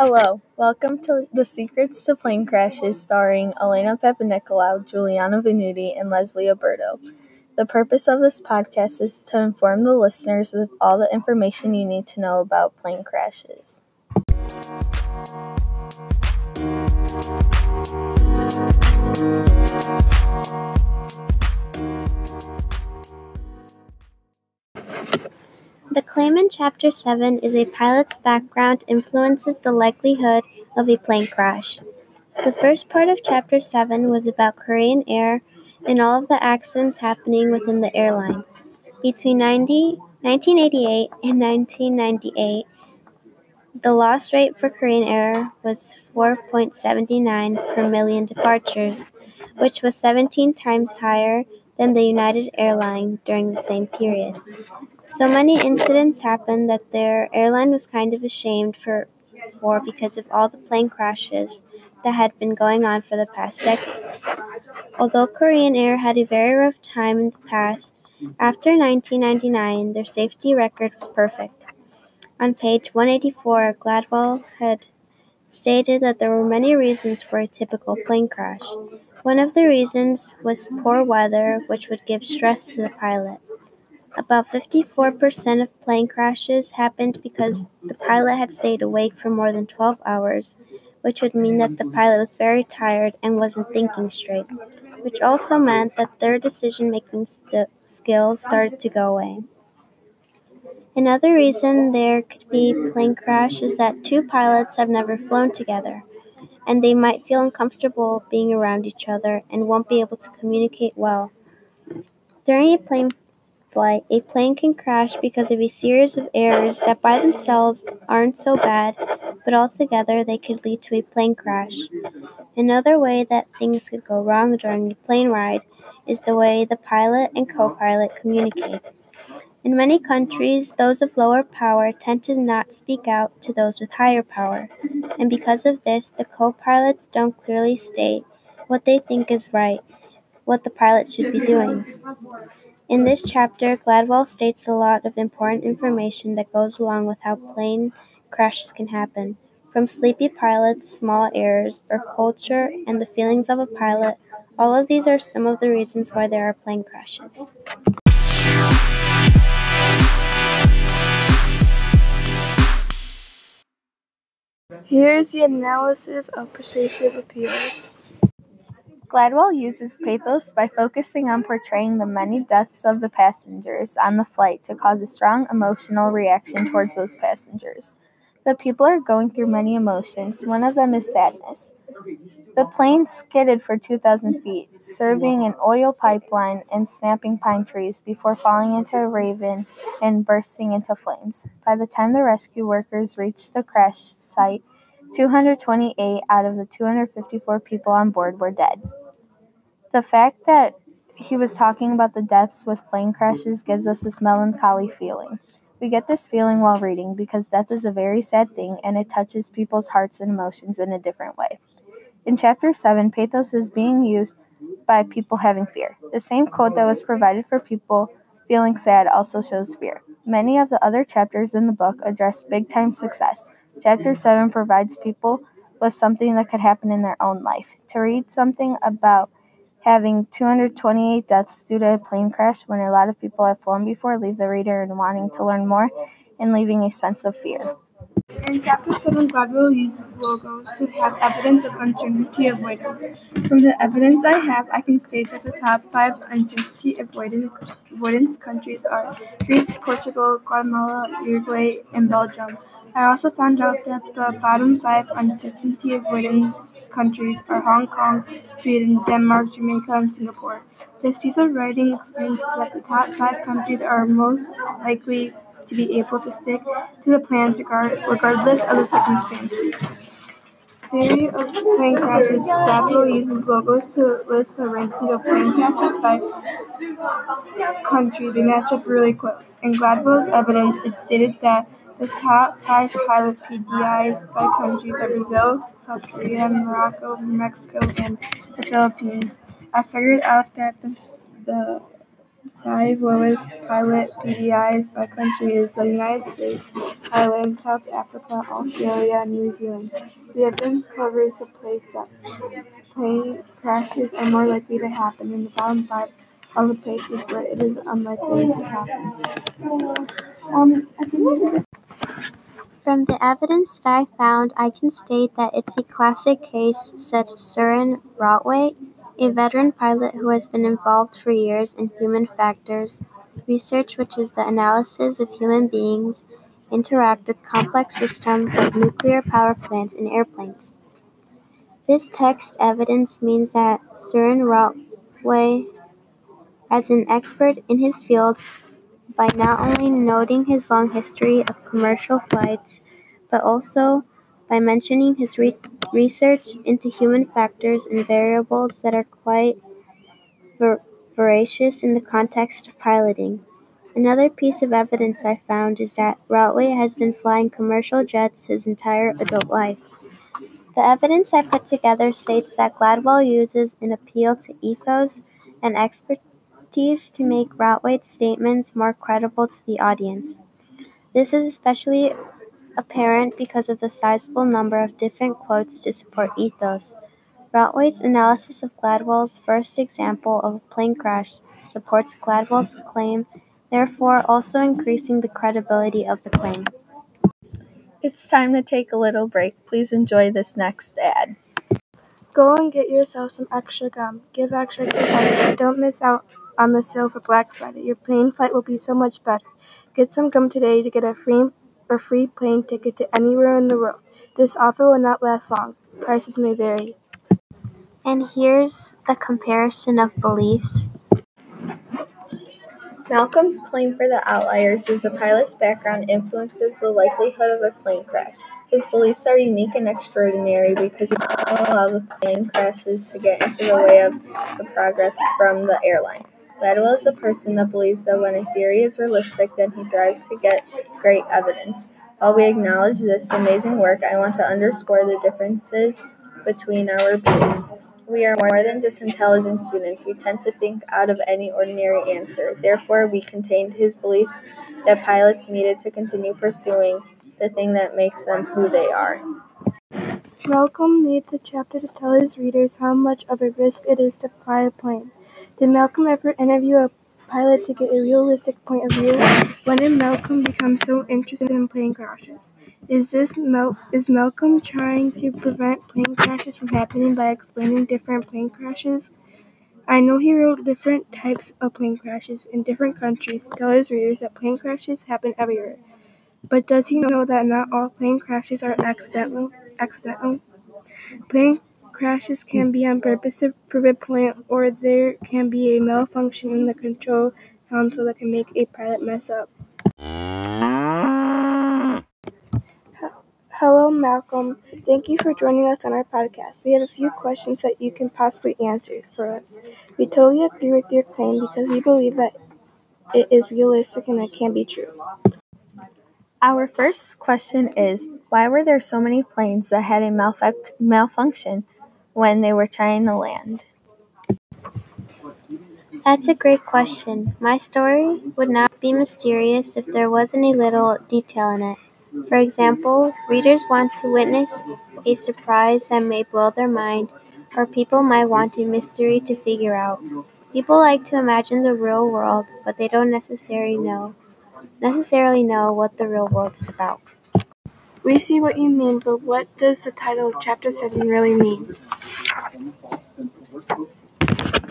Hello, welcome to The Secrets to Plane Crashes starring Elena Papanicolaou, Juliana Venuti, and Leslie Alberto. The purpose of this podcast is to inform the listeners of all the information you need to know about plane crashes. Claim in Chapter 7 is a pilot's background influences the likelihood of a plane crash. The first part of Chapter 7 was about Korean Air and all of the accidents happening within the airline. Between 90, 1988 and 1998, the loss rate for Korean Air was 4.79 per million departures, which was 17 times higher than the United Airline during the same period. So many incidents happened that their airline was kind of ashamed for, for because of all the plane crashes that had been going on for the past decades. Although Korean Air had a very rough time in the past, after 1999 their safety record was perfect. On page 184, Gladwell had stated that there were many reasons for a typical plane crash. One of the reasons was poor weather, which would give stress to the pilot. About 54% of plane crashes happened because the pilot had stayed awake for more than 12 hours, which would mean that the pilot was very tired and wasn't thinking straight, which also meant that their decision making st- skills started to go away. Another reason there could be plane crash is that two pilots have never flown together, and they might feel uncomfortable being around each other and won't be able to communicate well. During a plane flight, a plane can crash because of a series of errors that by themselves aren't so bad, but altogether they could lead to a plane crash. Another way that things could go wrong during a plane ride is the way the pilot and co pilot communicate. In many countries, those of lower power tend to not speak out to those with higher power, and because of this, the co pilots don't clearly state what they think is right, what the pilot should be doing. In this chapter, Gladwell states a lot of important information that goes along with how plane crashes can happen, from sleepy pilots, small errors, or culture and the feelings of a pilot. All of these are some of the reasons why there are plane crashes. Here is the analysis of persuasive appeals. Gladwell uses pathos by focusing on portraying the many deaths of the passengers on the flight to cause a strong emotional reaction towards those passengers. The people are going through many emotions. One of them is sadness. The plane skidded for 2,000 feet, serving an oil pipeline and snapping pine trees before falling into a ravine and bursting into flames. By the time the rescue workers reached the crash site, 228 out of the 254 people on board were dead. The fact that he was talking about the deaths with plane crashes gives us this melancholy feeling. We get this feeling while reading because death is a very sad thing and it touches people's hearts and emotions in a different way. In chapter 7, pathos is being used by people having fear. The same quote that was provided for people feeling sad also shows fear. Many of the other chapters in the book address big time success. Chapter 7 provides people with something that could happen in their own life. To read something about having 228 deaths due to a plane crash when a lot of people have flown before leave the reader in wanting to learn more and leaving a sense of fear. In Chapter 7, Gladwell uses logos to have evidence of uncertainty avoidance. From the evidence I have, I can state that the top five uncertainty avoidance, avoidance countries are Greece, Portugal, Guatemala, Uruguay, and Belgium. I also found out that the bottom five uncertainty avoidance countries are Hong Kong, Sweden, Denmark, Jamaica, and Singapore. This piece of writing explains that the top five countries are most likely to be able to stick to the plans regard, regardless of the circumstances. Theory of plane crashes. Gladwell uses logos to list the ranking of plane crashes by country. They match up really close. In Gladwell's evidence, it stated that the top five pilot PDIs by countries are Brazil, South Korea, Morocco, Mexico, and the Philippines. I figured out that the, the five lowest pilot PDIs by country is the United States, Ireland, South Africa, Australia, and New Zealand. The evidence covers the place that plane crashes are more likely to happen, and the bottom five are the places where it is unlikely to happen. Um, I think From the evidence that I found, I can state that it's a classic case, said Suren Ratwatte, a veteran pilot who has been involved for years in human factors research, which is the analysis of human beings interact with complex systems like nuclear power plants and airplanes. This text evidence means that Suren Ratwatte, as an expert in his field, by not only noting his long history of commercial flights, but also by mentioning his re- research into human factors and variables that are quite ver- voracious in the context of piloting. Another piece of evidence I found is that Ratwatte has been flying commercial jets his entire adult life. The evidence I put together states that Gladwell uses an appeal to ethos and to make Ratwatte's statements more credible to the audience. This is especially apparent because of the sizable number of different quotes to support ethos. Ratwatte's analysis of Gladwell's first example of a plane crash supports Gladwell's claim, therefore also increasing the credibility of the claim. It's time to take a little break. Please enjoy this next ad. Go and get yourself some extra gum. Give extra energy. Don't miss out on the sale for Black Friday. Your plane flight will be so much better. Get some gum today to get a free a free plane ticket to anywhere in the world. This offer will not last long. Prices may vary. And here's the comparison of beliefs. Malcolm's claim for the outliers is a pilot's background influences the likelihood of a plane crash. His beliefs are unique and extraordinary because he does not allow the plane crashes to get into the way of the progress from the airline. Gladwell is a person that believes that when a theory is realistic, then he thrives to get great evidence. While we acknowledge this amazing work, I want to underscore the differences between our beliefs. We are more than just intelligent students. We tend to think out of any ordinary answer. Therefore, we contained his beliefs that pilots needed to continue pursuing the thing that makes them who they are. Malcolm made the chapter to tell his readers how much of a risk it is to fly a plane. Did Malcolm ever interview a pilot to get a realistic point of view? When did Malcolm become so interested in plane crashes? Is this Mal- is Malcolm trying to prevent plane crashes from happening by explaining different plane crashes? I know he wrote different types of plane crashes in different countries to tell his readers that plane crashes happen everywhere. But does he know that not all plane crashes are accidental? Accidental. Plane crashes can be on purpose to a point, or there can be a malfunction in the control console that can make a pilot mess up. Hello, Malcolm. Thank you for joining us on our podcast. We have a few questions that you can possibly answer for us. We totally agree with your claim because we believe that it is realistic and it can be true. Our first question is Why were there so many planes that had a malfunc- malfunction when they were trying to land? That's a great question. My story would not be mysterious if there wasn't a little detail in it. For example, readers want to witness a surprise that may blow their mind, or people might want a mystery to figure out. People like to imagine the real world, but they don't necessarily know necessarily know what the real world is about. We see what you mean, but what does the title of Chapter 7 really mean?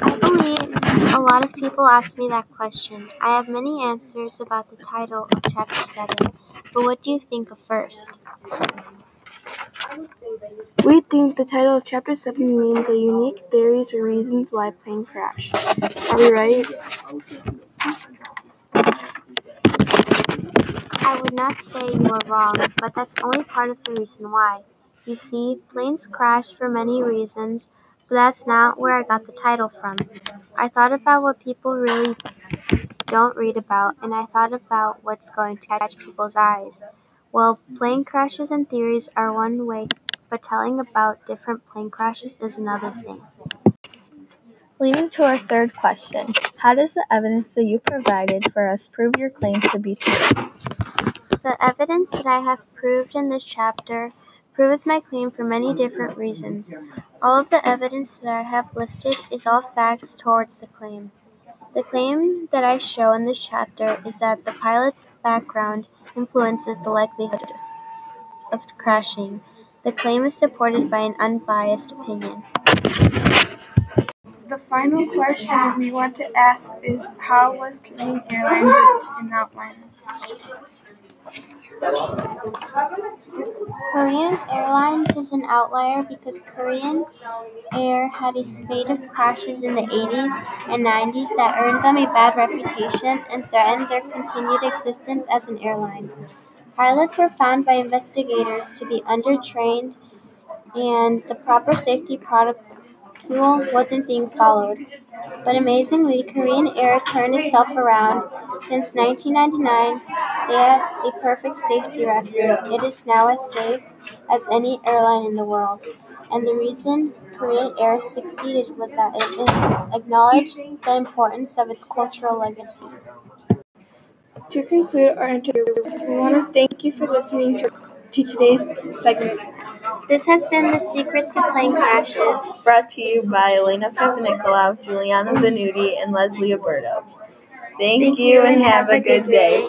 I believe a lot of people ask me that question. I have many answers about the title of Chapter 7, but what do you think of first? We think the title of Chapter 7 means a unique theories or reasons why plane crash. Are we right? I would not say you are wrong, but that's only part of the reason why. You see, planes crash for many reasons, but that's not where I got the title from. I thought about what people really don't read about, and I thought about what's going to catch people's eyes. Well, plane crashes and theories are one way, but telling about different plane crashes is another thing. Leading to our third question How does the evidence that you provided for us prove your claim to be true? The evidence that I have proved in this chapter proves my claim for many different reasons. All of the evidence that I have listed is all facts towards the claim. The claim that I show in this chapter is that the pilot's background influences the likelihood of crashing. The claim is supported by an unbiased opinion. The final question we want to ask is How was Korean Airlines an outlier? Korean Airlines is an outlier because Korean Air had a spate of crashes in the 80s and 90s that earned them a bad reputation and threatened their continued existence as an airline. Pilots were found by investigators to be undertrained and the proper safety protocol wasn't being followed. But amazingly, Korean Air turned itself around. Since 1999, they have a perfect safety record. It is now as safe as any airline in the world. And the reason Korean Air succeeded was that it acknowledged the importance of its cultural legacy. To conclude our interview, we want to thank you for listening to, to today's segment. This has been The Secrets to Plane Crashes. Brought to you by Elena Papanicolaou, Juliana Venuti, and Leslie Alberto. Thank, Thank you and have a good day.